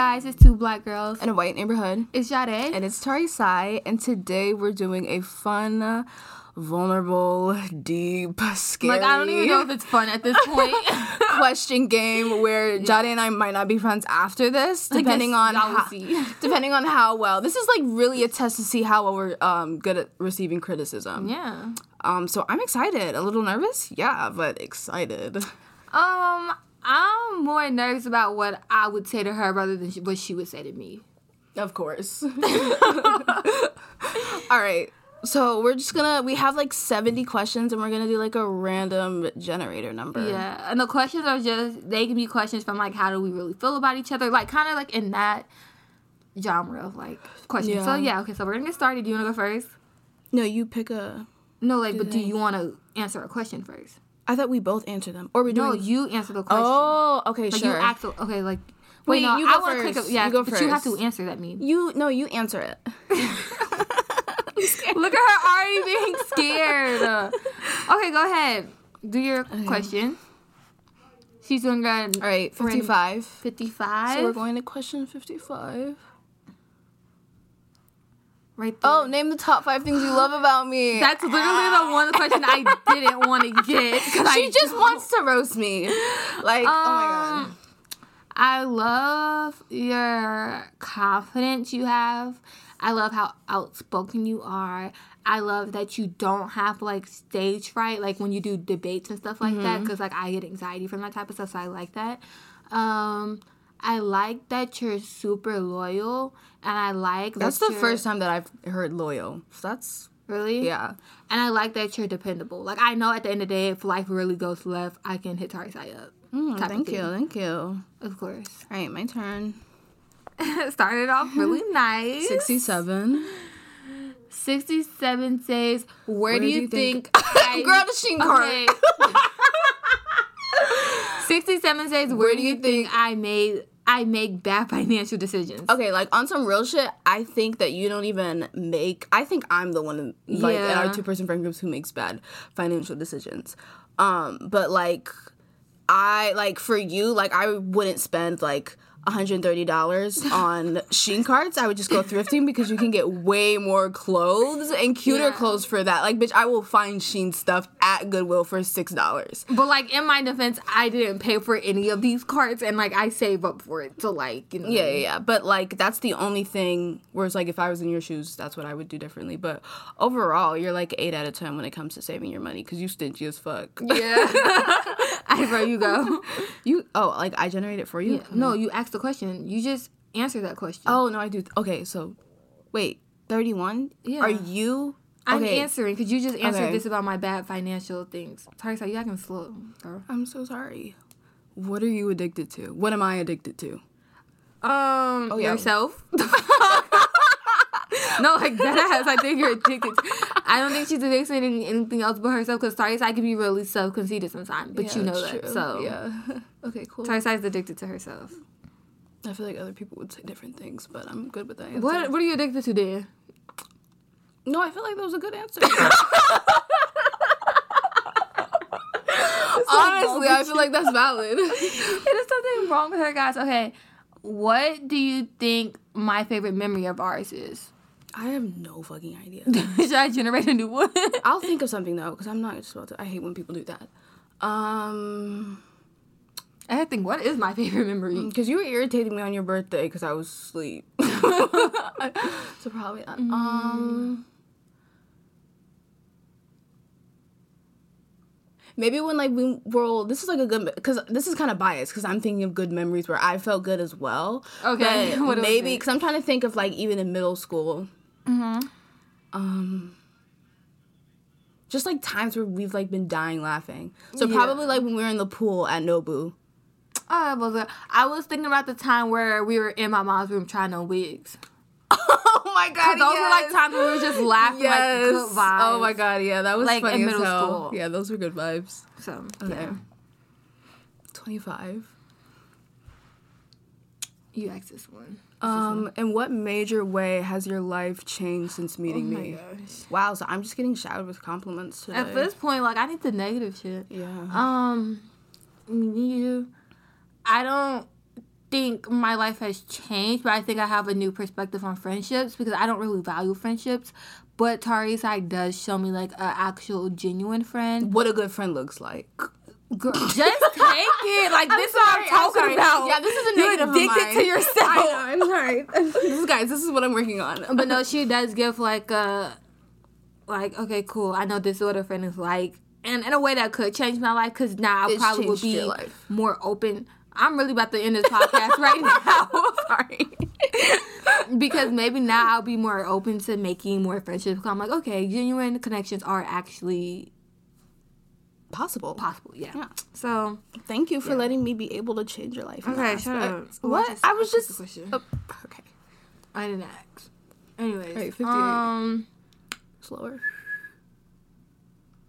guys, it's two black girls. in a white neighborhood. It's Jade. And it's Tarisai, and today we're doing a fun, vulnerable, deep, scary like I don't even know if it's fun at this point. question game where Jade and I might not be friends after this, depending on how, depending on how well. This is like really a test to see how well we're um, good at receiving criticism. yeah. Um, so I'm excited. A little nervous, yeah, but excited. Um, I'm more nervous about what I would say to her rather than what she would say to me. Of course. All right. So we're just gonna we have like 70 questions and we're gonna do like a random generator number. Yeah, and the questions are just they can be questions from like how do we really feel about each other, like kind of like in that genre of like questions. Yeah. So Yeah. okay, so we're gonna get started. Do you wanna go first? No, you pick a No, like, but do you want to answer a question first? I thought we both answered them. Or we do. No, doing you answer the question. Oh, okay, like sure. you ask. Okay, like Wait, wait, no, you I want to click. A, yeah, You go but you have to answer that. Mean. you no, you answer it. Look at her already being scared. okay, go ahead. Do your question. She's doing good. All right, 55. Fifty-five. So we're going to question 55. Right there. Oh, name the top 5 things you love about me. That's literally the one question I didn't want to get. 'cause I she just don't- wants to roast me. Like, oh my god. Um, I love your confidence you have. I love how outspoken you are. I love that you don't have like stage fright, like when you do debates and stuff like Mm-hmm. that, because like I get anxiety from that type of stuff. So I like that. Um, I like that you're super loyal, and I like That's that the first time that I've heard loyal. So that's really yeah. And I like that you're dependable. Like I know at the end of the day, if life really goes left, I can hit Tarisai up. Mm, thank you, thank you. Of course. All right, my turn. Started off really nice. 67. 67 says, Where, do, you think, I... Girl, the Shein card. Okay. 67 says, Where, do you think, I made I make bad financial decisions? Okay, like on some real shit, I think that you don't even make. I think I'm the one, like in our two person friend groups, who makes bad financial decisions. Um, but like, I like for you, like I wouldn't spend like. $130 on Shein cards. I would just go thrifting because you can get way more clothes and cuter Yeah. clothes for that. Like, bitch, I will find Shein stuff at Goodwill for $6. But like in my defense, I didn't pay for any of these cards and like I save up for it. So like, you know. Yeah, yeah, yeah. But like that's the only thing. Whereas like if I was in your shoes, that's what I would do differently. But overall, you're like eight out of ten when it comes to saving your money because you stingy as fuck. Yeah. I bro, you go. You oh like I generate it for you. No, you asked the question. You just answer that question. Oh no, I do. Okay, so wait, thirty one. Yeah. Are you? I'm okay. answering because you just answered Okay. this about my bad financial things. Sorry, sorry, you acting slow, girl. I'm so sorry. What are you addicted to? What am I addicted to? Um, Oh, yeah. yourself. no, like that ass. I think you're addicted. I don't think she's addicted to anything else but herself. Because Tarisa can be really self conceited sometimes, but you know that. true. So yeah. Okay, cool. Tarisa is addicted to herself. I feel like other people would say different things, but I'm good with that. Answer. What What are you addicted to, then? No, I feel like that was a good answer. Honestly, I feel like that's valid. There's something wrong with her, guys. Okay, what do you think my favorite memory of ours is? I have no fucking idea. Should I generate a new one? I'll think of something though, because I'm not just about to. I hate when people do that. Um, I think what is my favorite memory? because you were irritating me on your birthday because I was asleep. so probably not. Um, maybe when like we were. This is like a good because this is kind of biased because I'm thinking of good memories where I felt good as well. Okay, maybe because I'm trying to think of like even in middle school. Mm-hmm. Um. Just like times where we've like been dying laughing. So Yeah. probably like when we were in the pool at Nobu. Oh, was it? I was thinking about the time where we were in my mom's room trying on wigs. Oh my god! Those were like times where we were just laughing, like good vibes. Oh my god, yeah, that was Like, funny in as middle hell. school. Yeah, those were good vibes. So Okay. yeah, Twenty five. You asked this one. Um, in what major way has your life changed since meeting oh my me? gosh. Wow, so I'm just getting showered with compliments today. At this point, like I need the negative shit. yeah. Um, you, I don't think my life has changed, but I think I have a new perspective on friendships because I don't really value friendships. But Tarisai does show me like an actual genuine friend. What a good friend looks like. Girl, just take it. Like this is what I'm I'm talking about. Yeah, this is a You're negative of addicted to yourself. I know, I'm sorry. this is, guys, this is what I'm working on. But no, she does give like a like okay, cool. I know this is what a friend is like, and in a way that could change my life because now I probably would be more open. I'm really about to end this podcast right now. sorry. because maybe now I'll be more open to making more friendships. I'm like, okay, genuine connections are actually Possible. possible. Yeah. Yeah. So Thank you for letting me be able to change your life. Okay, shut up. What? I was just. Oh, okay. I didn't ask. Anyways, Alright, 58. um, Slower.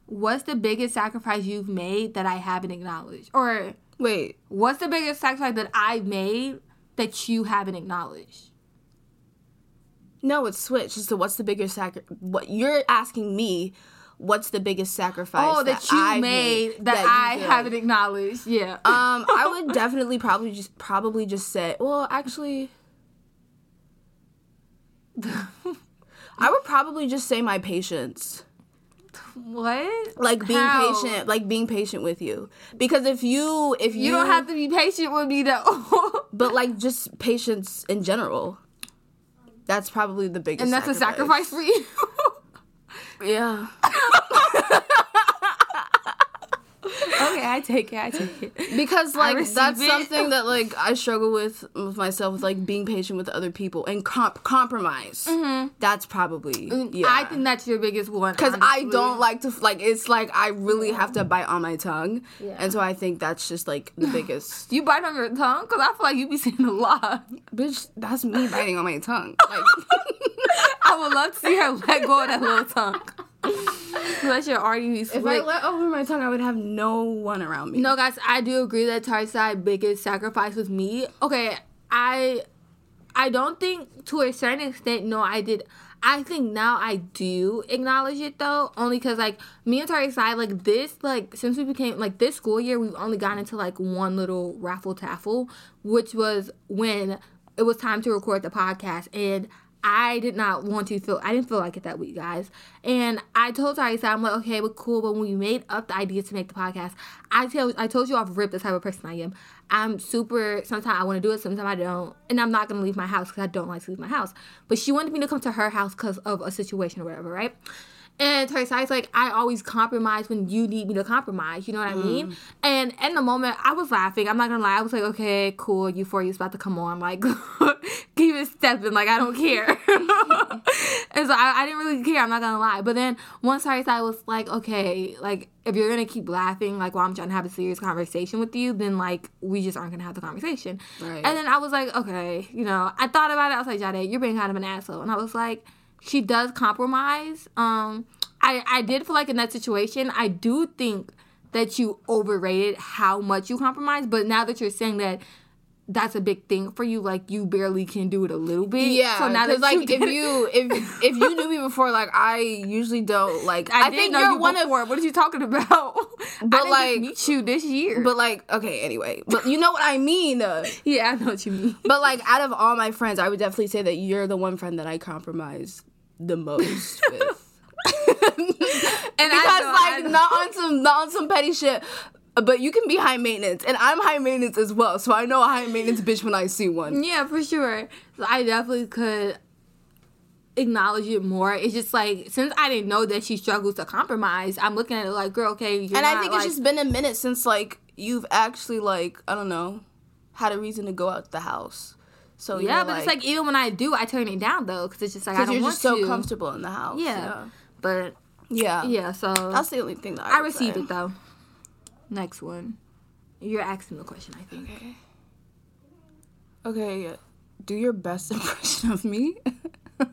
what's the biggest sacrifice you've made that I haven't acknowledged, or Wait. what's the biggest sacrifice that I've made that you haven't acknowledged? No, it's switched. So what's the biggest sacrifice? What you're asking me? What's the biggest sacrifice? Oh, that, you I've made that, you I haven't acknowledged. Yeah. Um, I would definitely probably just probably just say. Well, actually, I would probably just say my patience. what? Like being How? patient, like being patient with you. Because if you if you, You don't have to be patient with me though. but like just patience in general. That's probably the biggest. and that's a sacrifice for you. Yeah. Okay, I take it. I take it. because like that's it. something that like I struggle with with myself with like being patient with other people and comp- compromise. That's probably yeah. Mm-hmm. I think that's your biggest one. because I don't like to like it's like I really have to bite on my tongue, Yeah. and so I think that's just like the biggest. You bite on your tongue because I feel like you be saying a lot. Bitch, that's me biting on my tongue. Like, I would love to see her let go of that little tongue. Let your already be if I let over my tongue, I would have no one around me. No, guys, I do agree that Tarisai's biggest sacrifice was me. Okay, I, I don't think to a certain extent. No, I did. I think now I do acknowledge it though, only because like me and Tari's side, like this, like since we became like this school year, we've only gotten into like one little raffle taffle, which was when it was time to record the podcast and. I did not want to feel. I didn't feel like it that week, guys. And I told Tyrese, I'm like, okay, but cool. But when we made up the idea to make the podcast, I tell, I told you off rip the type of person I am. I'm super. Sometimes I want to do it, sometimes I don't, and I'm not gonna leave my house because I don't like to leave my house. But she wanted me to come to her house because of a situation or whatever, right? And Teresa like, I always compromise when you need me to compromise. You know what I mean? Mm. And in the moment, I was laughing. I'm not gonna lie. I was like, okay, cool. Euphoria's about to come on. Like, keep it stepping. Like, I don't care. and so I, I didn't really care. I'm not gonna lie. But then once Teresa was like, okay, like if you're gonna keep laughing, like while I'm trying to have a serious conversation with you, then like we just aren't gonna have the conversation. Right. And then I was like, okay, you know, I thought about it. I was like, Jade, you're being kind of an asshole. And I was like, she does compromise. Um, I I did feel like in that situation, I do think that you overrated how much you compromise. But now that you're saying that. That's a big thing for you. Like you barely can do it a little bit. Yeah, So now that like you if you if if you knew me before, like I usually don't like. I, I, think you're you one of before. What are you talking about? But, like- meet you this year. But like, okay, anyway, but you know what I mean. Uh, yeah, I know what you mean. but like, out of all my friends, I would definitely say that you're the one friend that I compromise the most with. And because I know, I like not on some not on some petty shit. But you can be high maintenance, and I'm high maintenance as well. So I know a high maintenance bitch when I see one. Yeah, for sure. So I definitely could acknowledge it more. It's just like since I didn't know that she struggles to compromise, I'm looking at it like, girl, okay, And I think like, it's just been a minute since like you've actually like I don't know had a reason to go out the house. So yeah, but it's like even when I do, I turn it down though because it's just like I don't you're want just so to. comfortable in the house. Yeah. But yeah, yeah. yeah, so That's the only thing that I, I would received say. it though. Next one, you're asking the question. I think. Okay. Okay, do your best impression of me.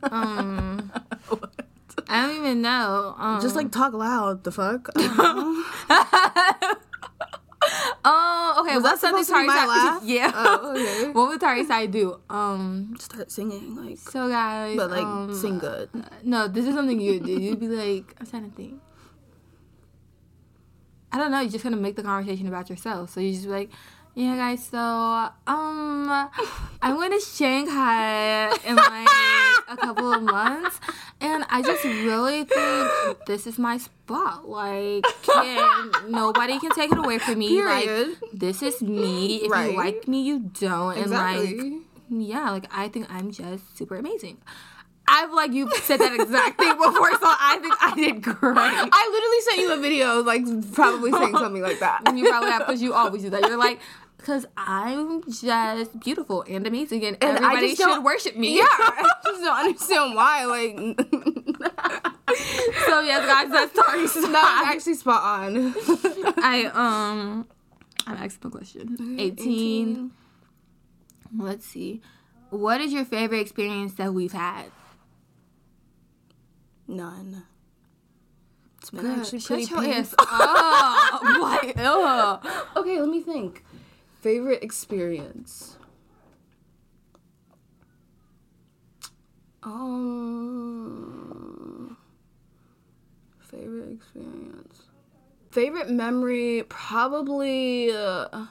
Um, what? I don't even know. Um, Just like talk loud. The fuck. oh, okay. Was what's something supposed to be my Tarisai- Yeah. Oh, okay. what would Tarisai do? Um. Start singing like, So guys, but like um, sing good. No, this is something you would do. You'd be like, I'm trying to think. I don't know. You're just gonna make the conversation about yourself. So you just be like, Yeah, guys. So, um, I'm going to Shanghai in like a couple of months, and I just really think this is my spot. Like, can nobody can take it away from me. Period. Like, this is me. If Right. you like me, you don't. And like, Exactly. yeah, like I think I'm just super amazing. I've like you said that exact thing before, so I think I did great. I literally sent you a video, like probably saying something like that. And you probably have because you always do that. You're like, because I'm just beautiful and amazing, and, And everybody should worship me. Yeah, I just don't understand why. Like, so yes, guys, that's Tari's that was actually spot on. I um, I'm asking the question. 18. Let's see. What is your favorite experience that we've had? None. It's been Good. actually Shut pretty your ass painful. up. Like, ugh. Okay, let me think. Favorite experience. Um, favorite experience. Favorite memory, probably. Uh,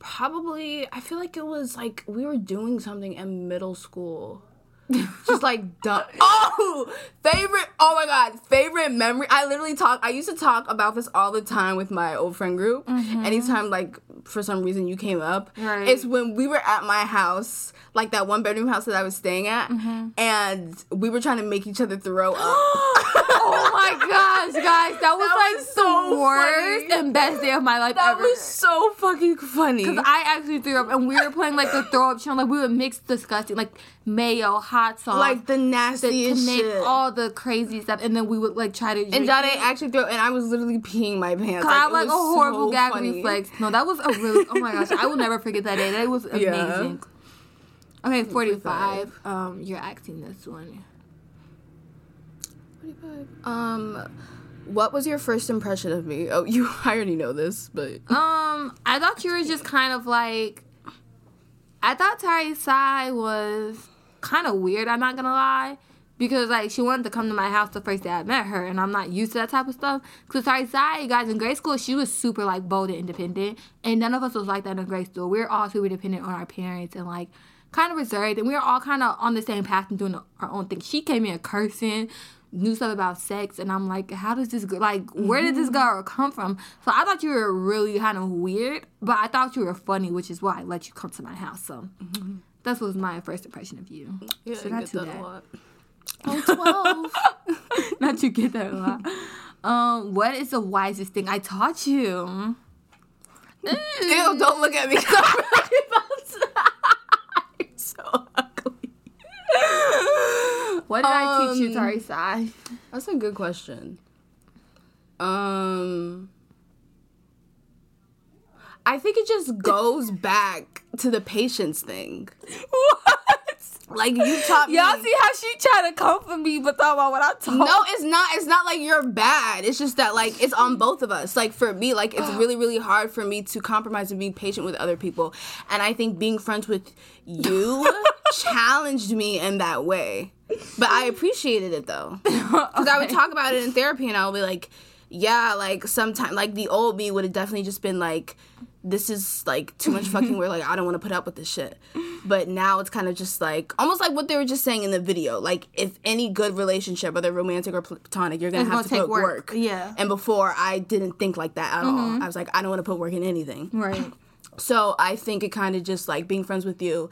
probably. I feel like it was like we were doing something in middle school. Just like dumb. Oh, favorite. Oh my god, favorite memory. I literally talk. I used to talk about this all the time with my old friend group. Anytime, like for some reason you came up, Right. it's when we were at my house, like that one bedroom house that I was staying at, mm-hmm. and we were trying to make each other throw up. oh my gosh, guys, that was That like was so the worst funny. and best day of my life that ever. was so fucking funny. Because I actually threw up, and we were playing like the throw up channel. Like we would mix disgusting, like mayo, hot sauce, like the to, to nastiest make shit. all the crazy stuff, and then we would like try to. and Jade it. actually threw, and I was literally peeing my pants. I have like a horrible so gag funny. reflex. No, that was a really. Oh my gosh, I will never forget that day. That was amazing. Yeah. Okay, forty-five. Um, you're acting this one. Forty-five. Um, what was your first impression of me? Oh, you I already know this, but Um, I thought you were just kind of like. I thought Tarisai was kind of weird. I'm not gonna lie, because like she wanted to come to my house the first day I met her, and I'm not used to that type of stuff. Because Tarisai, guys in grade school, she was super like bold and independent, and none of us was like that in grade school. We were all super dependent on our parents and like kind of reserved, and we were all kind of on the same path and doing our own thing. She came in cursing. Knew stuff about sex, and I'm like, how does this go? Like, where did this girl come from? So I thought you were really kind of weird, but I thought you were funny, which is why I let you come to my house. So that was my first impression of you. yeah, So I not get too that bad. a lot. Oh, 12. Not you get that a lot. Um, what is the wisest thing I taught you? Ew, don't look at me. I'm really about to- so. What did I teach you, Um, Tarisai? That's a good question. Um, I think it just goes back to the patience thing. What? Like you taught me. Y'all see how she tried to comfort me, but thought about what I told. No, it's not. It's not like you're bad. It's just that like it's on both of us. Like for me, like it's really, really hard for me to compromise and be patient with other people. And I think being friends with you challenged me in that way. But I appreciated it though. Because I would talk about it in therapy and I'll be like, yeah, like sometimes like the old me would have definitely just been like, this is like too much fucking work. Like I don't want to put up with this shit. But now it's kind of just like almost like what they were just saying in the video. Like if any good relationship, whether romantic or platonic, you're gonna It's have gonna to put work. work. Yeah. And before I didn't think like that at all. Mm-hmm. I was like, I don't want to put work in anything. Right. So I think it kind of just like being friends with you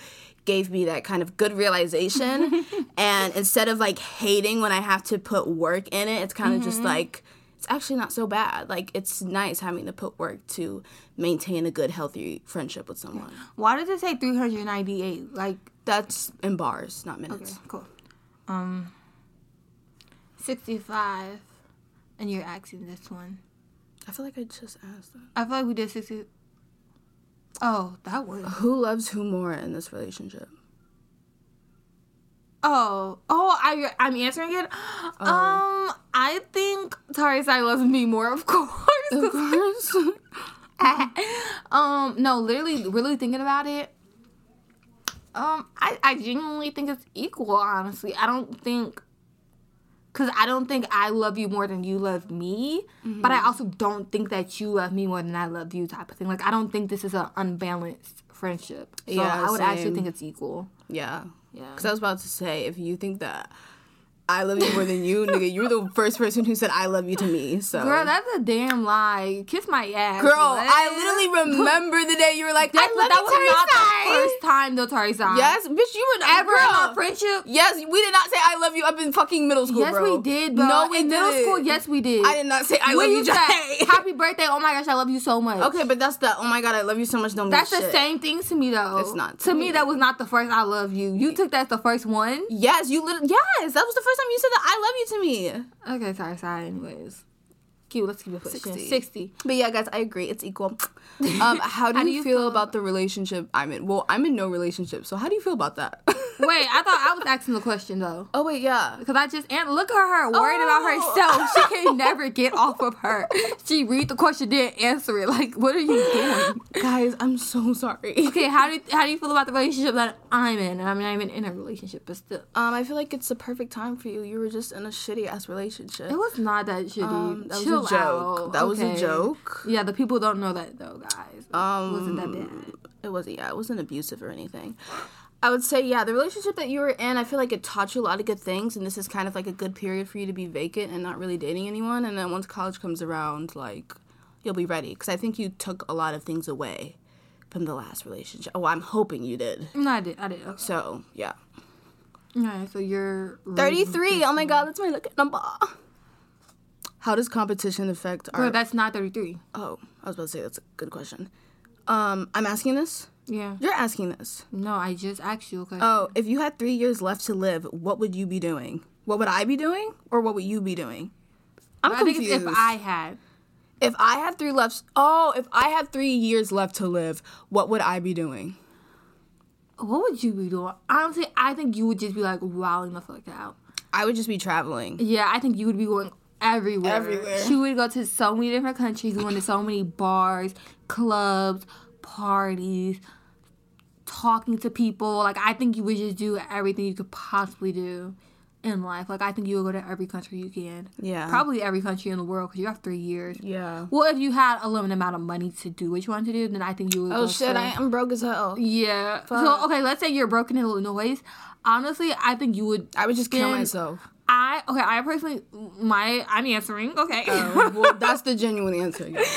gave me that kind of good realization. and instead of like hating when I have to put work in it, it's kind of just like it's actually not so bad. Like it's nice having to put work to maintain a good, healthy friendship with someone. Why does it say 398? Like, That's in bars, not minutes. cool. Um, 65. And you're asking this one. I feel like I just asked that. I feel like we did 60. Oh, that was. Who loves who more in this relationship? Oh, oh, I, I'm answering it. Um, I think Tarisai loves me more, of course. Of course. um, no, literally, really thinking about it. Um, I, I genuinely think it's equal. Honestly, I don't think. Because I don't think I love you more than you love me, but I mm-hmm. also don't think that you love me more than I love you, type of thing. Like I don't think this is an unbalanced friendship. So Yeah, I would actually think it's equal. Yeah. Yeah. Because I was about to say, if you think that I love you more than you, nigga, you're the first person who said I love you to me. So, Girl, that's a damn lie. Kiss my ass. Girl, What? I literally remember the day you were like, That's, I love that you, was not Teresa. the first time though, Teresa. Yes, bitch, you were Ever girl. in our friendship? Yes, we did not say I love you up in fucking middle school, Yes, bro. we did, bro. No, we in middle didn't. school, yes, we did. I did not say I love you, Jay. Happy birthday! Oh my gosh, I love you so much. Okay, but that's the oh my god, I love you so much. Don't That's the shit. same thing to me though. It's not to To me, me. that was not the first I love you. You took that as the first one. Yes, you literally. Yes, that was the first time you said that I love you to me. Okay, sorry, sorry. Anyways. Cute, let's keep it pushing. 60. 60. But yeah, guys, I agree. It's equal. Um, how do, How do you, you feel feel about the relationship I'm in? Well, I'm in no relationship, so how do you feel about that? Wait, I thought I was asking the question though. oh wait, yeah. Because I just and look at her worried about Oh. herself. She can never get off of her. She read the question, didn't answer it. Like, what are you doing? Guys, I'm so sorry. Okay, how do you, how do you feel about the relationship that I'm in? I mean, I'm in, in a relationship, but still, Um, I feel like it's the perfect time for you. You were just in a shitty ass relationship. it was not that shitty. Um, that was Chill a joke. out. That was a joke. Yeah, the people don't know that though, guys. Um, it wasn't that bad. It wasn't. Yeah, it wasn't abusive or anything. I would say, yeah, the relationship that you were in, I feel like it taught you a lot of good things, and this is kind of like a good period for you to be vacant and not really dating anyone. And then once college comes around, like, you'll be ready. Because I think you took a lot of things away from the last relationship. Oh, I'm hoping you did. No, I did. I did. Okay. So, yeah. Alright, so you're 33. Oh my god, that's my lucky number. How does competition affect our. Girl, that's not 33. oh, I was about to say that's a good question. Um, I'm asking this. Yeah. You're asking this. No, I just asked you. Okay. Oh, if you had three years left to live, what would you be doing? What would I be doing, or what would you be doing? I'm I think confused. if I had. if I had three left, oh, if I had three years left to live, what would I be doing? What would you be doing? Honestly, I think you would just be like wilding the fuck out. I would just be traveling. Yeah, I think you would be going everywhere. Everywhere. She would go to so many different countries, going to so many bars, clubs, parties, talking to people. Like I think you would just do everything you could possibly do in life. Like I think you would go to every country you can. Yeah. Probably every country in the world because you have three years. Yeah. Well, if you had a limited amount of money to do what you want to do, then I think you would. Oh shit, I am broke as hell. Yeah. Fuck. So okay, let's say you're broken in Illinois. Honestly, I think you would. I would just kill myself. I okay. I personally, my I'm answering. Okay. Oh, well, that's the genuine answer. yeah.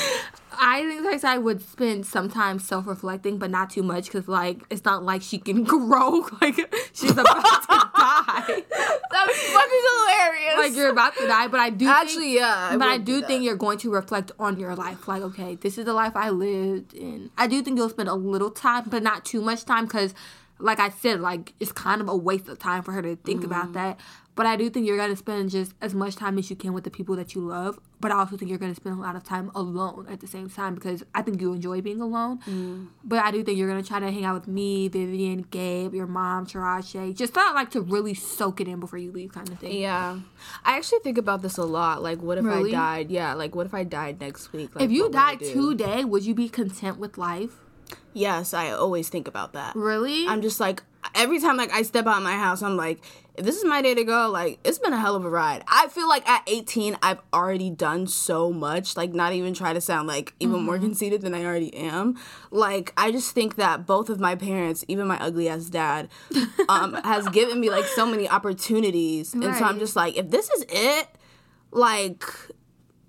I think like I would spend some time self reflecting, but not too much, because like it's not like she can grow. Like she's about to die. That's fucking hilarious. Like you're about to die, but I do Actually, think, yeah. I but I would do think you're going to reflect on your life. Like, okay, this is the life I lived, and I do think you'll spend a little time, but not too much time, because, like I said, like it's kind of a waste of time for her to think Mm-hmm. about that. But I do think you're gonna spend just as much time as you can with the people that you love. But I also think you're gonna spend a lot of time alone at the same time because I think you enjoy being alone. Mm. But I do think you're gonna try to hang out with me, Vivian, Gabe, your mom, Tarache. Just not like to really soak it in before you leave, kind of thing. Yeah, I actually think about this a lot. Like, what if Really? I died? Yeah, like what if I died next week? Like, If you died today, would you be content with life? yes, I always think about that. Really? I'm just like every time like I step out of my house, I'm like, if this is my day to go, like it's been a hell of a ride. I feel like at 18, I've already done so much. Like not even try to sound like even more conceited than I already am. Like I just think that both of my parents, even my ugly ass dad, um, has given me like so many opportunities, and so I'm just like, if this is it, like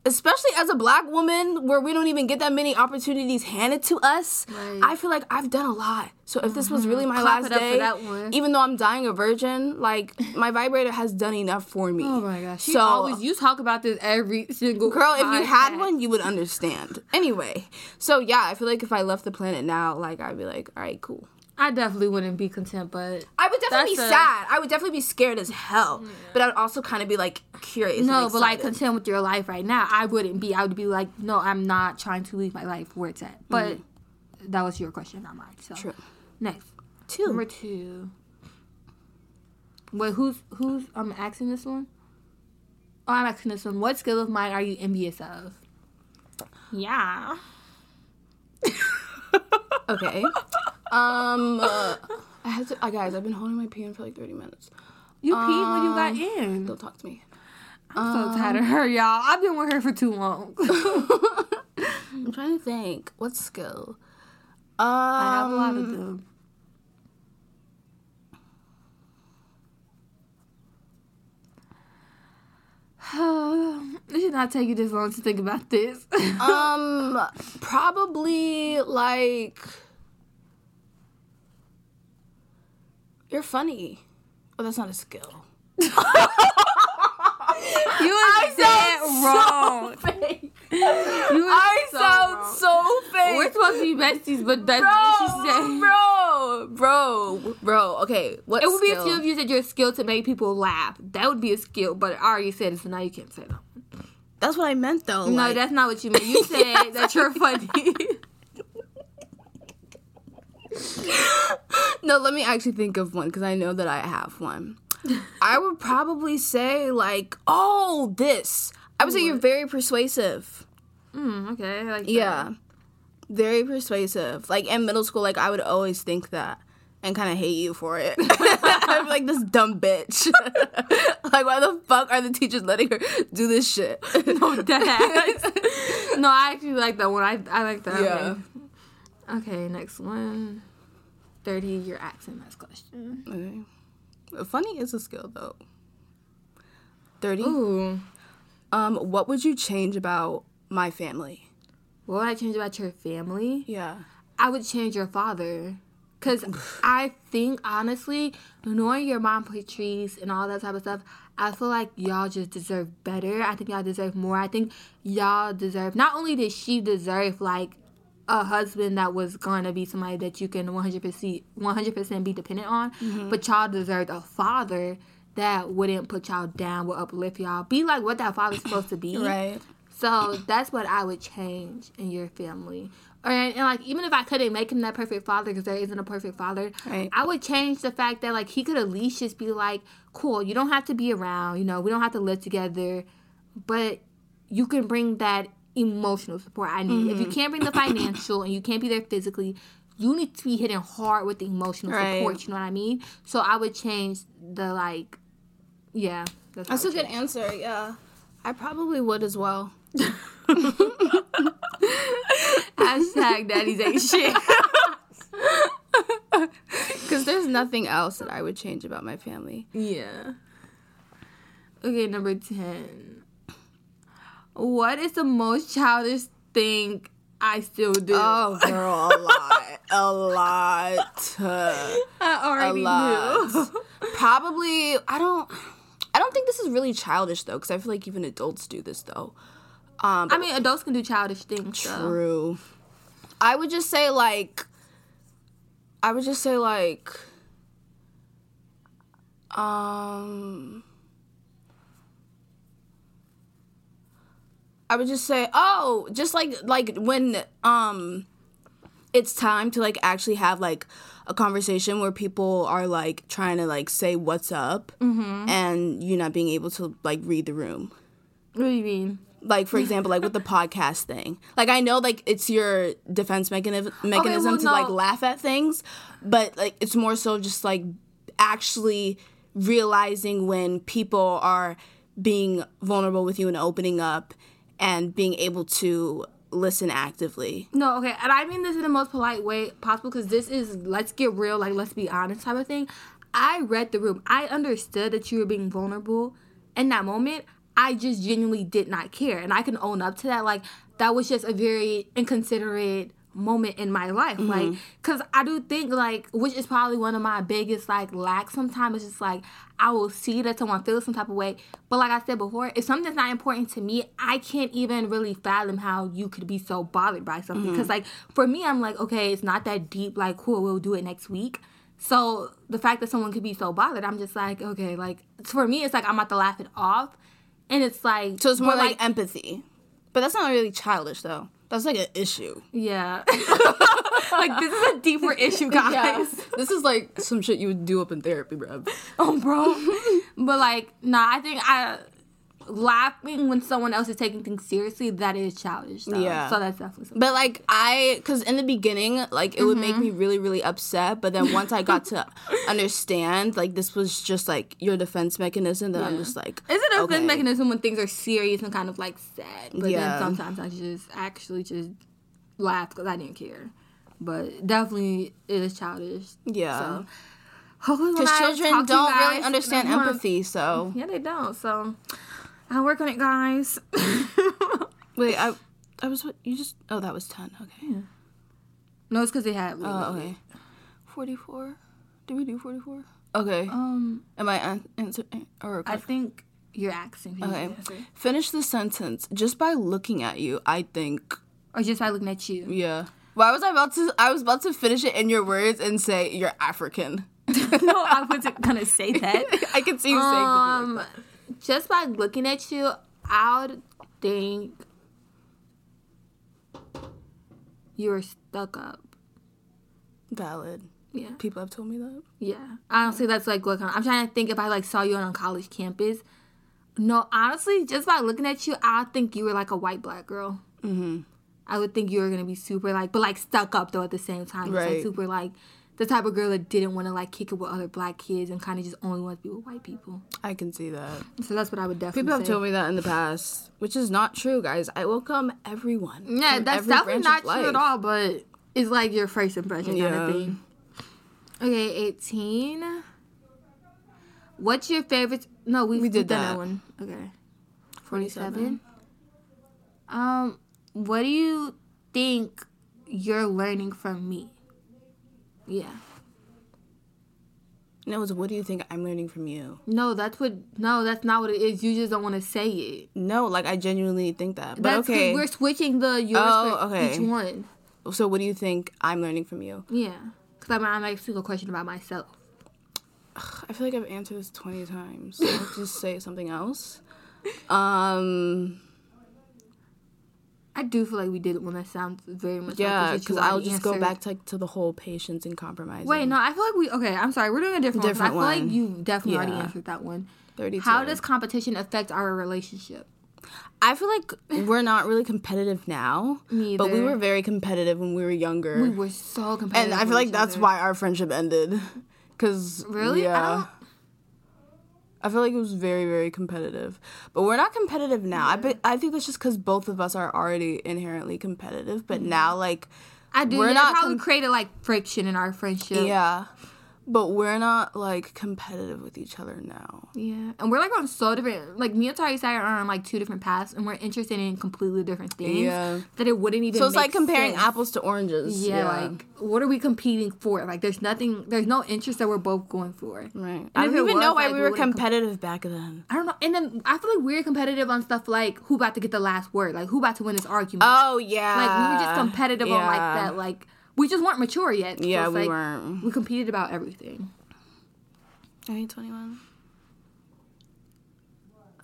especially as a black woman where we don't even get that many opportunities handed to us Right. i feel like i've done a lot. So if this was really my mm-hmm. Clap last it up for day even though i'm dying a virgin like my vibrator has done enough for me. Oh my gosh. She so always you talk about this every single girl if you had one you would understand. Anyway so yeah i feel like if i left the planet now like i'd be like all right cool I definitely wouldn't be content, but I would definitely be a- sad. I would definitely be scared as hell. But I would also kind of be like curious. no, and but like excited. content with your life right now, I wouldn't be. I would be like, no, I'm not trying to leave my life where it's at. But mm-hmm. that was your question, not mine. So True. next, two. number two. Wait, who's who's I'm asking this one? Oh, I'm asking this one. What skill of mine are you envious of? Yeah. Okay. um, uh, I had to. Uh, guys, I've been holding my pee in for like thirty minutes. You peed when you got in. Don't talk to me. I'm so tired of her, y'all. I've been with her for too long. I'm trying to think. What skill? Um, I have a lot of them. it should not take you this long to think about this. um, probably like you're funny. Oh, that's not a skill. you are dead wrong. fake. You are I so sound wrong. so fake. We're supposed to be besties, but that's what she said. bro, bro, bro. Okay, what It would be a skill? skill if you said your skill to make people laugh. That would be a skill, but I already said it, so now you can't say that. That's what I meant though. No, like- that's not what you meant. You said that you're funny. no. Let me actually think of one because I know that I have one. I would probably say like, oh, this. I would say you're very persuasive. mm, okay, like that. Yeah, very persuasive. Like in middle school, like I would always think that and kind of hate you for it. I'm like this dumb bitch. like why the fuck are the teachers letting her do this shit? No, dead no, I actually like that one. I, I like that. Yeah. Okay. okay, next one. 30, you're asking this question. Okay. Funny is a skill though. Thirty. Ooh. Um, what would you change about my family? What would I change about your family? Yeah. I would change your father. Because I think, honestly, knowing your mom Patrice and all that type of stuff, I feel like y'all just deserve better. I think y'all deserve more. I think y'all deserve, not only did she deserve, like, a husband that was going to be somebody that you can 100%, 100% be dependent on, mm-hmm. but y'all deserved a father that wouldn't put y'all down, would uplift y'all. Be like what that father's supposed to be. Right. So that's what I would change in your family. Or and, like even if I couldn't make him that perfect father because there isn't a perfect father, Right. I would change the fact that like he could at least just be like, cool, you don't have to be around, you know, we don't have to live together, but you can bring that emotional support I need. If you mm-hmm. can't bring the financial and you can't be there physically, you need to be hitting hard with the emotional Right. support. You know what I mean? So I would change the like, yeah. That's, That's a I good answer. Yeah. I probably would as well. Hashtag daddy's ain't shit. Because there's nothing else that I would change about my family. Yeah. Okay, number 10. What is the most childish thing I still do? Oh, girl, a lot. A lot. Uh, I a already lot. knew. Probably, I don't. I don't think this is really childish though, because I feel like even adults do this though. Um, I mean, adults can do childish things. So. True. I would just say like I would just say like um I would just say, "Oh, just like like when um it's time to like actually have like a conversation where people are like trying to like say what's up and you not being able to like read the room." What do you mean? like for example like with the podcast thing like i know like it's your defense mechanism mechanism well, to like laugh at things but like it's more so just like actually realizing when people are being vulnerable with you and opening up and being able to listen actively No, okay, and I mean this in the most polite way possible because this is let's get real, like let's be honest type of thing. I read the room. I understood that you were being vulnerable in that moment. I just genuinely did not care, and I can own up to that. Like that was just a very inconsiderate moment in my life, mm-hmm. like because I do think like which is probably one of my biggest like lacks. Sometimes it's just like I will see that someone feels some type of way, but like I said before, if something's not important to me, I can't even really fathom how you could be so bothered by something. Mm-hmm. Because like for me, I'm like okay, it's not that deep. Like cool, we'll do it next week. So the fact that someone could be so bothered, I'm just like, okay, like for me, it's like I'm about to laugh it off, and it's like, so it's more but, like, empathy but that's not really childish though that's like an issue yeah, like this is a deeper issue, guys. this is like some shit you would do up in therapy bro Oh, bro, but like, nah, I think I. laughing when someone else is taking things seriously, that is childish. Though. Yeah. So that's definitely something. But like I, because in the beginning, like it would make mm-hmm. me really, really upset. But then once I got to understand, like this was just like your defense mechanism, then I'm just like, It's a defense okay. mechanism when things are serious and kind of like sad. But Yeah. then sometimes I just actually just laugh because I didn't care. But definitely it is childish. Yeah. So Because children talk to you don't really understand uh-huh. empathy. So Yeah, they don't. So I'll work on it, guys. wait, I, I was what you just. Oh, that was ten. Okay. no, it's because they had. Oh, okay. Forty-four. Did we do forty-four? Okay. Um, Am I an- answer or I think you're you okay? answer. Finish the sentence. Just by looking at you, I think. Or just by looking at you. Yeah. Why was I about to? I was about to finish it in your words and say you're African. no, I wasn't gonna say that. I can see you saying Um, like just by looking at you, I would think you're stuck up. Valid. Yeah, People have told me that. yeah. Honestly, that's like what I'm trying to think. If I like saw you on a college campus, no, honestly, just by looking at you, I think you were like a white black girl. Mm-hmm. I would think you were gonna be super like, but like stuck up though at the same time. Just, like Right. super like the type of girl that didn't want to like kick it with other black kids and kind of just only wanted to be with white people. I can see that. So that's what I would definitely. People have say. told me that in the past, which is not true, guys. I welcome everyone. Yeah, that's definitely not true at all, but it's like your first impression kind of thing. Okay, 18. What's your favorite? No, we, We did that. one. Okay. 47. 47. Um, what do you think you're learning from me? Yeah. No, it's what do you think I'm learning from you? No, that's what. No, that's not what it is. You just don't want to say it. No, like I genuinely think that. But That's okay. we're switching the yours Oh, for okay. each one. So what do you think I'm learning from you? Yeah. Because I'm, I'm asking a question about myself. I feel like I've answered this 20 times. So I'll just say something else. Um, I do feel like we did one that sounds very much yeah, like because I'll just go back to, like, to the whole patience and compromise. Wait, no, I feel like we okay. I'm sorry, we're doing a different, Different one. I feel like you definitely already answered that one. 32. How does competition affect our relationship? I feel like we're not really competitive now, Me but we were very competitive when we were younger. We were so competitive. and I feel like that's other. why our friendship ended. Cause Really? I yeah, don't- I, feel like it was very very competitive, but we're not competitive now. I bet I think that's just because both of us are already inherently competitive. But mm-hmm. now, like, I do. we're yeah, not probably com- created like friction in our friendship. yeah, but we're not like competitive with each other now. Yeah, and we're like on so different. Like me and Tari Saga are on like two different paths, and we're interested in completely different things. Yeah. that it wouldn't even. So it's like comparing sense. apples to oranges. Yeah, like what are we competing for? Like there's nothing. There's no interest that we're both going for. right. I don't even was, know why like, we we were com- competitive back then. I don't know. And then I feel like we're competitive on stuff like who about to get the last word, like who about to win this argument. Oh yeah, like we were just competitive on like that. Like we just weren't mature yet. So Yeah, we like, weren't. We competed about everything. Are you 21?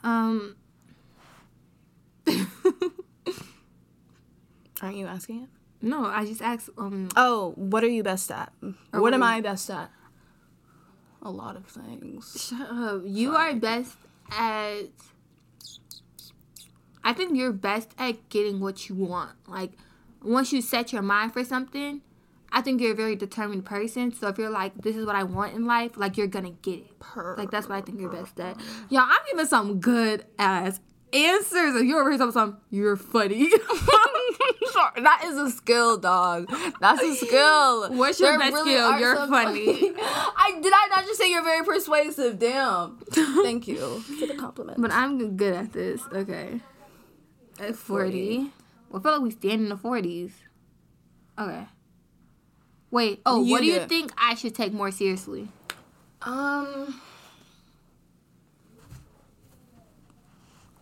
Um. Aren't you asking it? no, I just asked. Um. Oh, what are you best at? what what am I best at? A lot of things. Shut up. You are best at. I think you're best at getting what you want. Like, once you set your mind for something, I think you're a very determined person. So if you're like, this is what I want in life, like you're gonna get it. Perfect Like that's what I think you're best at. Y'all, I'm giving some good ass answers. If you ever hear something, something, you're funny. Sorry, that is a skill, dog. That's a skill. What's your There best really skill? You're some- funny. I did I not just say you're very persuasive? Damn. Thank you for the compliment. but I'm good at this. Okay. At 40. Well, I feel like we stand in the 40s. Okay. Wait. Oh, You what do you think I should take more seriously? Um,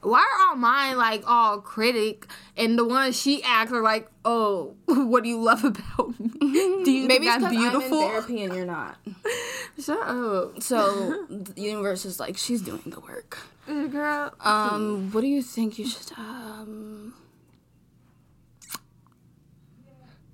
Why are all mine like all critic and the ones she acts are like, oh, what do you love about me? Do you maybe it's think I'm 'cause I'm in beautiful? therapy and you're not. Shut up, So the universe is like she's doing the work. girl. Um, what do you think you should um?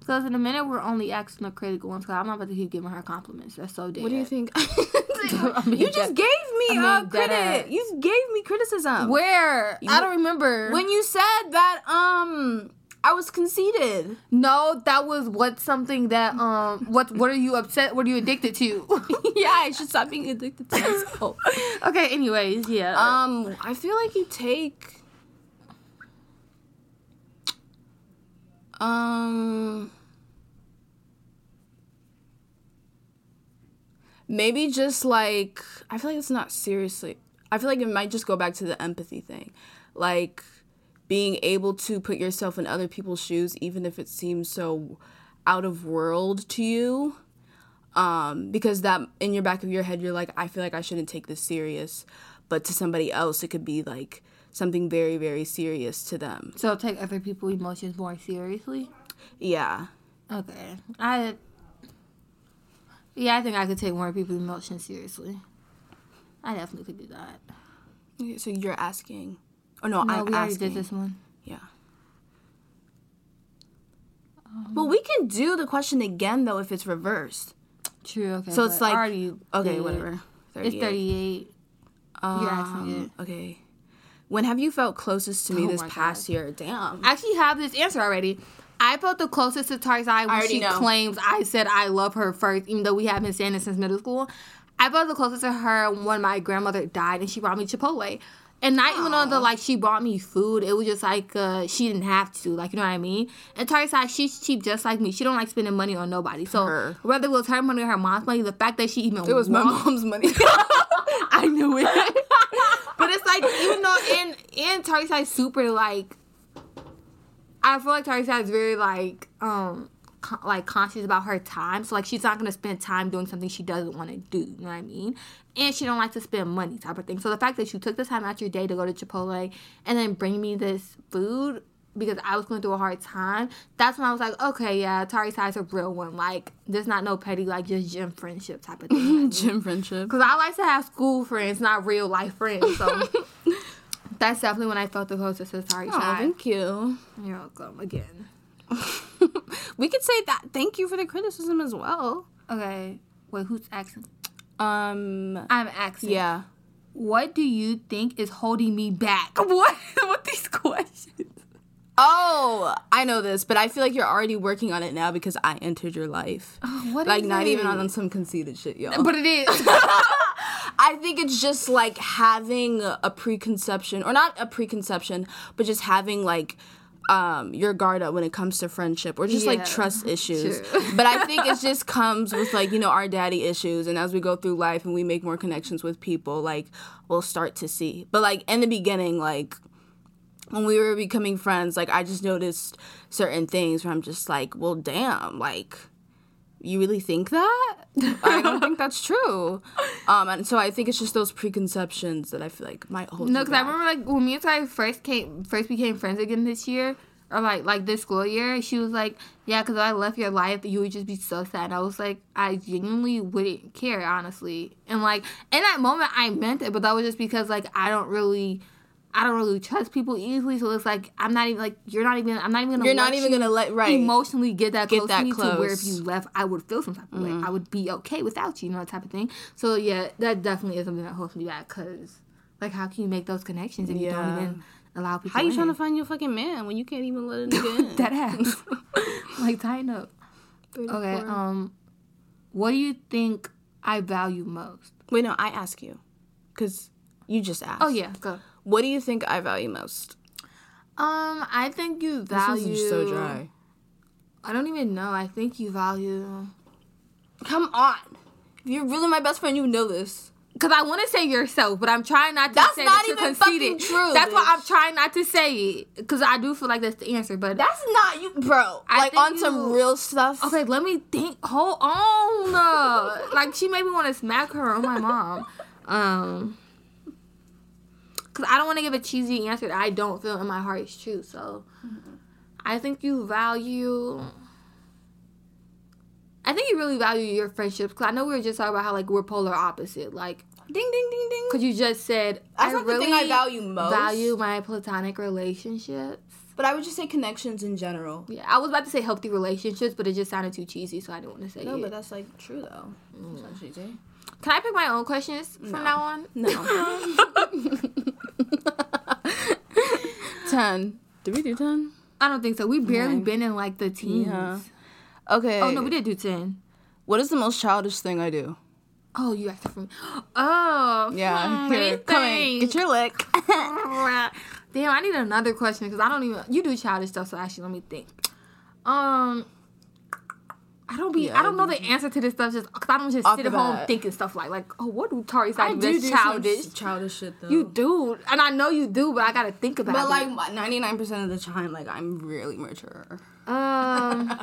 Because in a minute we're only asking the critical ones. Cause I'm not about to keep giving her compliments. That's so dead. What do you think? I mean, you just that- gave me I mean, uh, that credit. You gave me criticism. Where? I don't remember. when you said that um I was conceited. no, that was what something that um what what are you upset? What are you addicted to? yeah, I should stop being addicted to myself. okay. Anyways, yeah. um, I feel like you take um maybe just like I feel like it's not seriously. I feel like it might just go back to the empathy thing. Like being able to put yourself in other people's shoes even if it seems so out of world to you um, because that in your back of your head you're like i feel like i shouldn't take this serious but to somebody else it could be like something very very serious to them so take other people's emotions more seriously. yeah Okay. I. Yeah, I think I could take more people's emotions seriously. I definitely could do that. Okay, so you're asking oh no, No, i'm we already asking did this one. yeah well we can do the question again though if it's reversed True. Okay. so it's like already okay did. whatever It's 38. You're asking Um, okay when have you felt closest to me Oh this past year damn I actually have this answer already. I felt the closest to Tarisai when she know. claims I said I love her first, even though we have been saying it since middle school. I felt the closest to her when my grandmother died and she brought me Chipotle. And not even on the like she bought me food. It was just like uh, she didn't have to, like you know what I mean. And Tarisai, she's cheap just like me. She don't like spending money on nobody. So Her. whether it was her money or her mom's money, the fact that she even it was my mom's money I knew it. but it's like even though in and Tarisai's super like I feel like Tarisai is very like um con- like conscious about her time. So like she's not gonna spend time doing something she doesn't want to do. You know what I mean? And she don't like to spend money type of thing. So the fact that you took the time out your day to go to Chipotle and then bring me this food because I was going through a hard time, that's when I was like, okay, yeah, Tarisai's a real one. Like, there's not no petty, like, just gym friendship type of thing. gym friendship Because I like to have school friends, not real life friends. So that's definitely when I felt the closest to Tari oh thank you You're welcome again. we could say that thank you for the criticism as well Okay, wait, who's asking? um I'm asking. yeah What do you think is holding me back? What? what these questions? oh i know this but i feel like you're already working on it now because i entered your life What like not even it? on some conceited shit yo But it is. I think it's just like having a preconception, or not a preconception, but just having like um your guard up when it comes to friendship or just Yeah, like trust issues. but I think it just comes with like, you know, our daddy issues and as we go through life and we make more connections with people, like we'll start to see. But like in the beginning, like when we were becoming friends, like I just noticed certain things where I'm just like, well damn, like you really think that? I don't think that's true. Um, and so I think it's just those preconceptions that I feel like might hold. no, because I remember like when me and Ty first came, first became friends again this year, or like like this school year. She was like, "Yeah, because if I left your life, you would just be so sad." And I was like, I genuinely wouldn't care, honestly. And like in that moment, I meant it, but that was just because like I don't really. I don't really trust people easily, so it's like I'm not even like you're not even I'm not even gonna You're not let even you gonna let right. emotionally get that Get close that to me to where if. Mm-hmm. you left I would feel some type of way. I would be okay without you, you know, that type of thing. So yeah, that definitely is something that holds me back because like how can you make those connections if you don't even allow people? How you in? trying to find your fucking man when you can't even let a nigga in? that ass? like tighten up. Okay, um, what do you think I value most? Wait, no, I ask you, because you just asked. Oh yeah, go. What do you think I value most? Um, I think you value. This is so dry. I don't even know. I think you value. Come on. If you're really my best friend, you know this. Cause I want to say yourself, but I'm trying not to That's say not that even conceited. fucking true, That's why. I'm trying not to say it. Cause I do feel like that's the answer. But That's not you, bro. I like on some real stuff. okay, let me think. Hold on. Like she made me want to smack her or my mom. Um, cause I don't want to give a cheesy answer that I don't feel in my heart is true. So, mm-hmm. I think you value. I think you really value your friendships. Cause I know we were just talking about how like we're polar opposite. Like Ding ding ding ding. Cause you just said That's I not really the thing I value most. value my platonic relationships. But I would just say connections in general. Yeah, I was about to say healthy relationships, but it just sounded too cheesy, so I didn't want to say No, it. No, but that's like true though. It's not cheesy. Can I pick my own questions from No. now on? No. ten. Did we do ten? I don't think so. We barely Nine. been in like the teens. Yeah. Okay. Oh no, we did do ten. What is the most childish thing I do? Oh, you asked it from. Oh, Yeah. hmm, Here. Get your lick. Damn, I need another question because I don't even. You do childish stuff, so actually, let me think. Um, I don't be. Yeah, I don't know the answer to this stuff just because I don't just Off sit at home bat. thinking stuff like like oh what do Tarisai do that's do childish. childish shit though. You do, and I know you do, but I gotta think about it. But it. like ninety nine percent of the time, like I'm really mature. Um,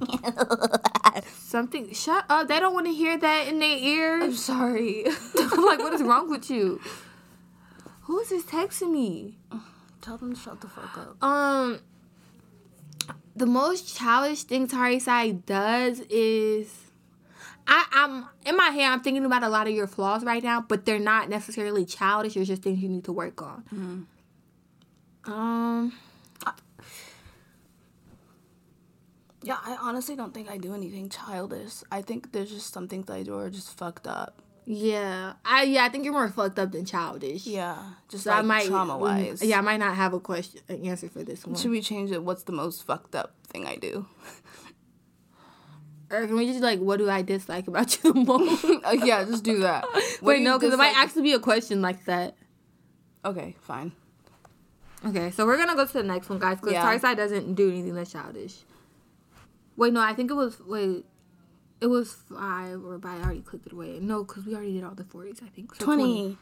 something. Shut up! They don't want to hear that in their ears. I'm sorry. like, what is wrong with you? Who is this texting me? Tell them to shut the fuck up. Um, the most childish thing Tarisai does is, I, I'm in my head. I'm thinking about a lot of your flaws right now, but they're not necessarily childish. They're just things you need to work on. Um, Yeah, I honestly don't think I do anything childish. I think there's just some things I do are just fucked up. Yeah, I yeah, I think you're more fucked up than childish. Yeah, just So like I might trauma wise. Yeah, I might not have a question, an answer for this one. Should we change it? What's the most fucked up thing I do? or can we just like, what do I dislike about you the most? Uh, yeah, just do that. What Wait, you no, because it might actually be a question like that. Okay, fine. Okay, so we're gonna go to the next one, guys, because Yeah. Tarisai doesn't do anything that's childish. Wait, no, I think it was wait, it was five, or but I already clicked it away. No, because we already did all the forties. I think so Twenty.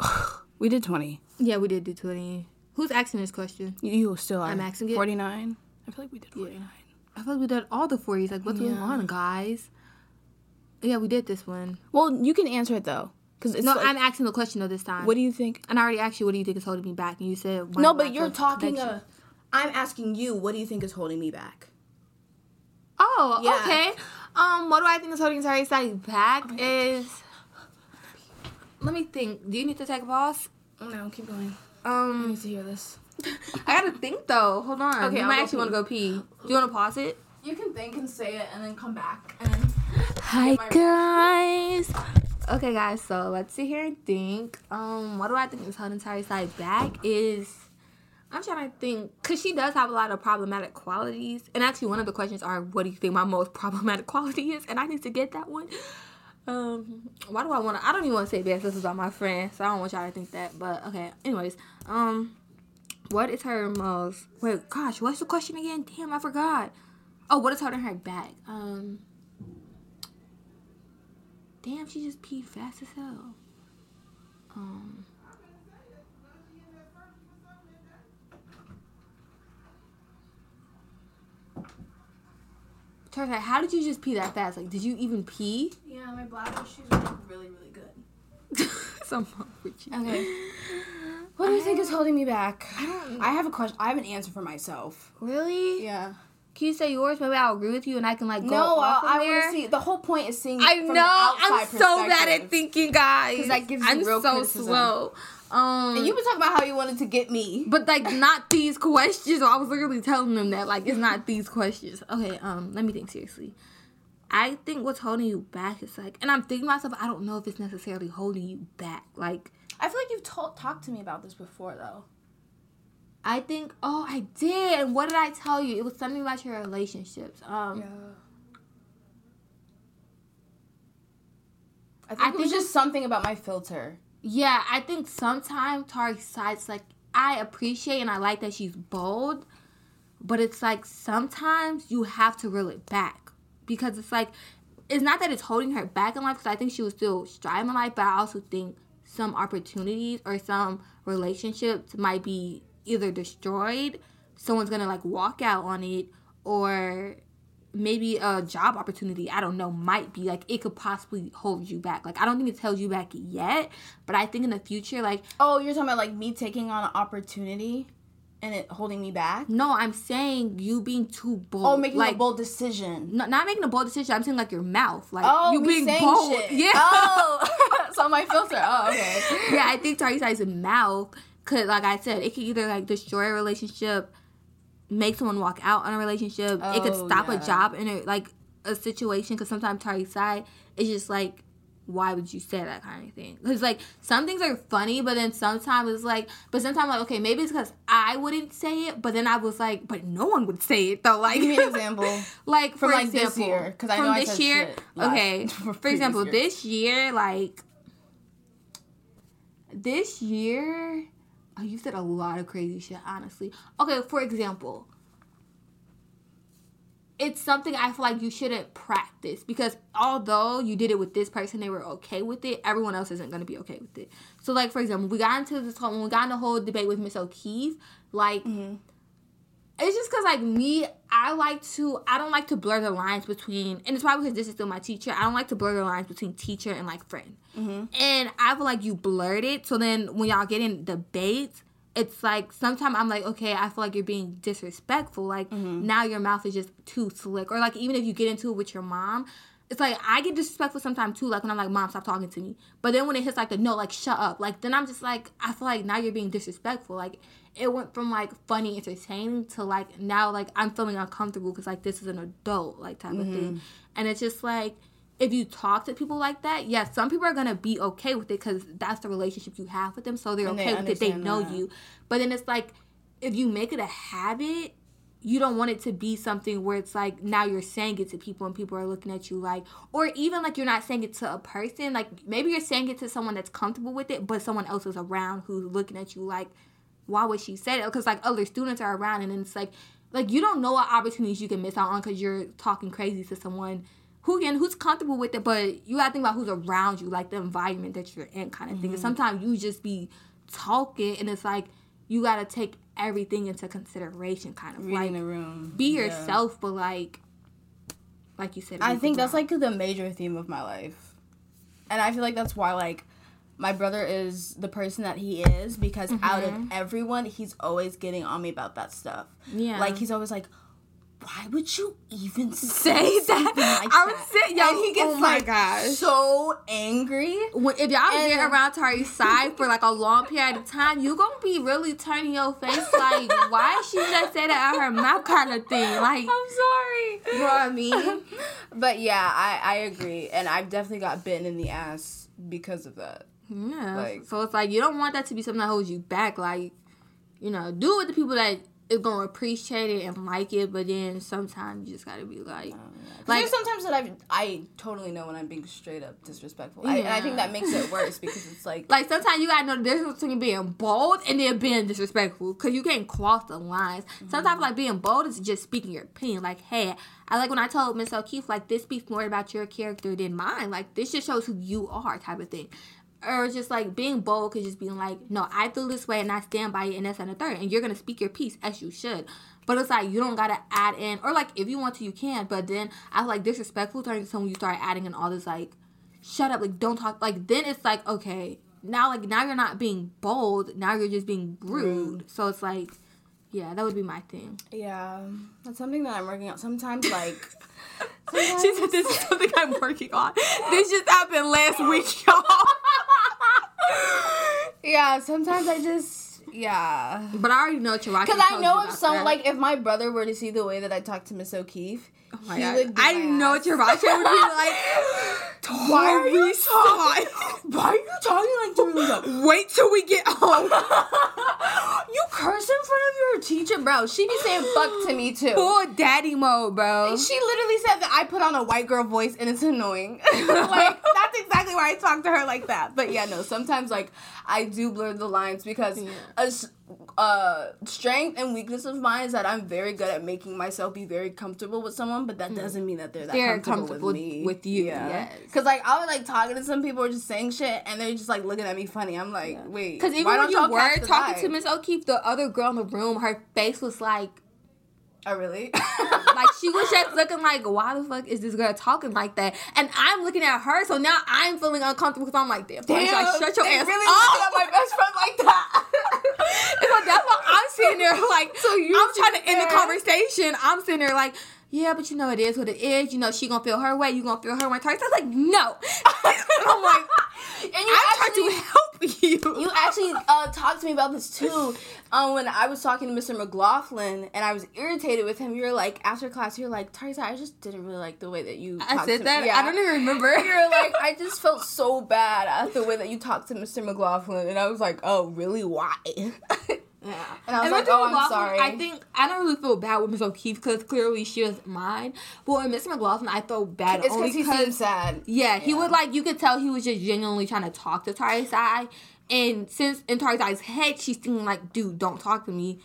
we did twenty. Yeah, we did do twenty. Who's asking this question? You, you still are. I'm asking it. Forty nine. I feel like we did forty nine. I feel like we did all the forties. Like, what's going Yeah. on, guys? Yeah, we did this one. Well, you can answer it though, because it's No, like- I'm asking the question though this time. What do you think? and I already asked you, what do you think is holding me back? And you said No, but you're talking. I'm asking you. What do you think is holding me back? Oh, Yeah. okay. Um, what do I think is holding Tarisai back is. Let me think. Do you need to take a pause? Oh, no, keep going. I Um, need to hear this. I gotta think though. Hold on. Okay, you I'll might actually want to go pee. Do you want to pause it? You can think and say it, and then come back. And Hi guys. Okay, guys. So let's sit here and think. Um, what do I think is holding Tarisai back is. I'm trying to think, cause she does have a lot of problematic qualities, and actually one of the questions are, what do you think my most problematic quality is? And I need to get that one. Um, why do I want to? I don't even want to say bad stuff about my friend, so I don't want y'all to think that. But okay, anyways, um, what is her most? Wait, gosh, what's the question again? Damn, I forgot. Oh, what is holding her back? Um, damn, she just peed fast as hell. Um. Turns out, how did you just pee that fast? Like, did you even pee? yeah, my bladder issues are really, really good. Wrong with you. Okay. What do you think is holding me back? I don't I have a question. I have an answer for myself. really. Yeah. Can you say yours? Maybe I'll agree with you, and I can like go No, off I, I want to see. The whole point is seeing. I know. I'm so bad at thinking, guys. 'Cause that gives you I'm real so criticism. slow. Um, And you've been talking about how you wanted to get me. but like not these questions. I was literally telling them that like it's not these questions. Okay, um, let me think seriously. I think what's holding you back is like, and I'm thinking to myself, I don't know if it's necessarily holding you back. Like, I feel like you've talked to me about this before, though. I think, oh, I did. And what did I tell you? It was something about your relationships. Um, I think I it was just something about my filter. Yeah, I think sometimes Tarisai's like I appreciate and I like that she's bold, but it's like sometimes you have to reel it back because it's like it's not that it's holding her back in life because I think she was still striving in life, but I also think some opportunities or some relationships might be either destroyed, someone's gonna like walk out on it, or maybe a job opportunity i don't know might be like it could possibly hold you back like i don't think it's held you back yet but i think in the future like Oh, you're talking about like me taking on an opportunity and it holding me back? no i'm saying you being too bold Oh, making like a bold decision. no, not making a bold decision i'm saying like your mouth like Oh, you being bold shit. yeah Oh, so my filter. Oh, okay. yeah i think Tari's mouth could like i said it could either like destroy a relationship make someone walk out on a relationship it could Oh, stop yeah. a job and it like a situation because sometimes Tarisai is just like, why would you say that kind of thing? Because like some things are funny, but then sometimes it's like, but sometimes like okay, maybe it's because I wouldn't say it, but then I was like, but no one would say it though. Like, Give me an example. like From, for like, this year because I know I said year, shit okay. for example, years. this year, like this year, oh, you said a lot of crazy shit. Honestly, okay. For example, it's something I feel like you shouldn't practice because although you did it with this person, they were okay with it. Everyone else isn't gonna be okay with it. So, like for example, we got into this whole when we got in the whole debate with Miss O'Keefe, like mm-hmm. It's just because like me i like to i don't like to blur the lines between and it's probably because this is still my teacher i don't like to blur the lines between teacher and like friend mm-hmm. and i feel like you blurred it so then when y'all get in debates it's like sometimes i'm like okay i feel like you're being disrespectful like mm-hmm. now your mouth is just too slick or like even if you get into it with your mom it's like I get disrespectful sometimes too, like when I'm like, Mom, stop talking to me. But then when it hits like the no, like shut up, like then I'm just like, I feel like now you're being disrespectful. Like it went from like funny, entertaining to like now like I'm feeling uncomfortable because like this is an adult like type of thing, mm-hmm. and it's just like if you talk to people like that, yes, some people are gonna be okay with it because that's the relationship you have with them, so they're And they okay with it. They know that. you, but then it's like if you make it a habit you don't want it to be something where it's like now you're saying it to people and people are looking at you like or even like you're not saying it to a person like maybe you're saying it to someone that's comfortable with it but someone else is around who's looking at you like why would she say it because like other students are around and then it's like like you don't know what opportunities you can miss out on because you're talking crazy to someone who again who's comfortable with it but you gotta think about who's around you like the environment that you're in kind of thing and sometimes you just be talking and it's like you gotta take everything into consideration kind of Reading like the room. be Yeah. yourself but like like you said I think that's like the major theme of my life. And I feel like that's why like my brother is the person that he is because out of mm-hmm. everyone he's always getting on me about that stuff. Yeah. Like he's always like why would you even say, that like I would say yo and he gets oh my like gosh so angry. when, if y'all get around Tarisai for like a long period of time, you gonna be really turning your face like, why she just say that out her mouth kind of thing. Like, I'm sorry. you know what I mean? But yeah, I, I agree. And I've definitely got bitten in the ass because of that. Yeah. Like- so it's like you don't want that to be something that holds you back. Like, you know, do it with the people that is gonna appreciate it and like it. But then sometimes you just gotta be like, um, Like like sometimes that I I totally know when I'm being straight up disrespectful, I, and I think that makes it worse because it's like like sometimes you gotta know the difference between being bold and then being disrespectful because you can't cross the lines. Sometimes mm-hmm. like being bold is just speaking your opinion. Like, hey, I like when I told Miss O'Keefe like this speaks more about your character than mine. Like this just shows who you are, type of thing. Or just like being bold could just being like, no, I feel this way and I stand by it and that's and the third. And you're gonna speak your piece as you should. But it's like you don't gotta add in or like if you want to you can, but then I feel like disrespectful turns when you start adding in all this like shut up, like don't talk like then it's like, okay, now like now you're not being bold, now you're just being rude. So it's like yeah, that would be my thing. yeah, that's something that I'm working on. Sometimes like She said this is something I'm working on. This just happened last week, y'all. Yeah, sometimes I just yeah. But I already know Chirachi. Because I know if some like if my brother were to see the way that I talk to Miss O'Keefe, Oh my he God. would. I my know ass. Chirachi would be like, Why are you talking? Why are you talking like Dorito? Wait till we get home. curse in front of your teacher, bro. She be saying fuck to me too. Full daddy mode, bro. She literally said that I put on a white girl voice and it's annoying. like that's exactly why I talk to her like that. But yeah, no. Sometimes like I do blur the lines because Yeah. a uh, strength and weakness of mine is that I'm very good at making myself be very comfortable with someone, but that doesn't mean that they're that. They're comfortable, comfortable with me. with you, yes. Because like I was like talking to some people or just saying shit and they're just like looking at me funny. I'm like, wait, Because even why when you were talking vibe? to Miss O'Keefe, the other girl in the room, her face was like, oh really? like she was just looking like, why the fuck is this girl talking like that? And I'm looking at her, so now I'm feeling uncomfortable because I'm like, damn, damn like, shut your ass really up. my best friend like that. And so that's why I'm sitting there like, So you I'm trying to end the conversation. I'm sitting there like, yeah, but you know it is what it is. You know she gonna feel her way. You gonna feel her way. Was like, no. I'm like, and you trying actually, to help you. You actually uh, talked to me about this too. Um, when I was talking to Mr. McLaughlin and I was irritated with him, you were like, after class, you're like, Teresa, I just didn't really like the way that you. I said that. Me. I don't even remember. You're like, I just felt so bad at the way that you talked to Mr. McLaughlin, and I was like, oh, really? Why? Yeah. And I was And like, oh, I'm sorry. I think I don't really feel bad with Miss O'Keefe because clearly she was mine. But with Mr. McLaughlin, I felt bad it's only because he sad. yeah, he Yeah. would like you could tell he was just genuinely trying to talk to Tarisai. And since in Tarisai's head, she's thinking like, dude, don't talk to me.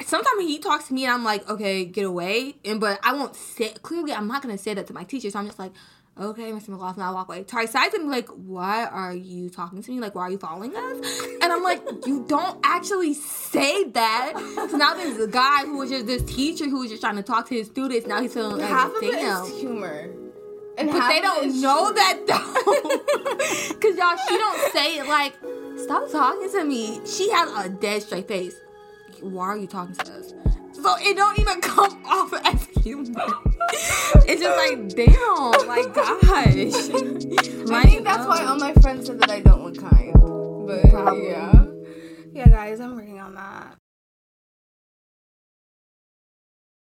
Sometimes he talks to me and I'm like, okay, get away. And but I won't say clearly I'm not gonna say that to my teacher. So I'm just like, okay, Mr. McLaughlin, I'll walk away. Tarisai's gonna be like, why are you talking to me? Like, why are you following us? And I'm like, you don't actually say that. So now there's a guy who was just this teacher who was just trying to talk to his students. Now he's feeling like, Half of it damn. is humor. And But they don't know that though. Cause y'all, she don't say it like, stop talking to me. She has a dead straight face. Why are you talking to us? So it don't even come off as humor. It's just like, damn, like gosh. I think that's why um, all my friends said that I don't look kind. But Probably. yeah. Yeah, guys, I'm working on that.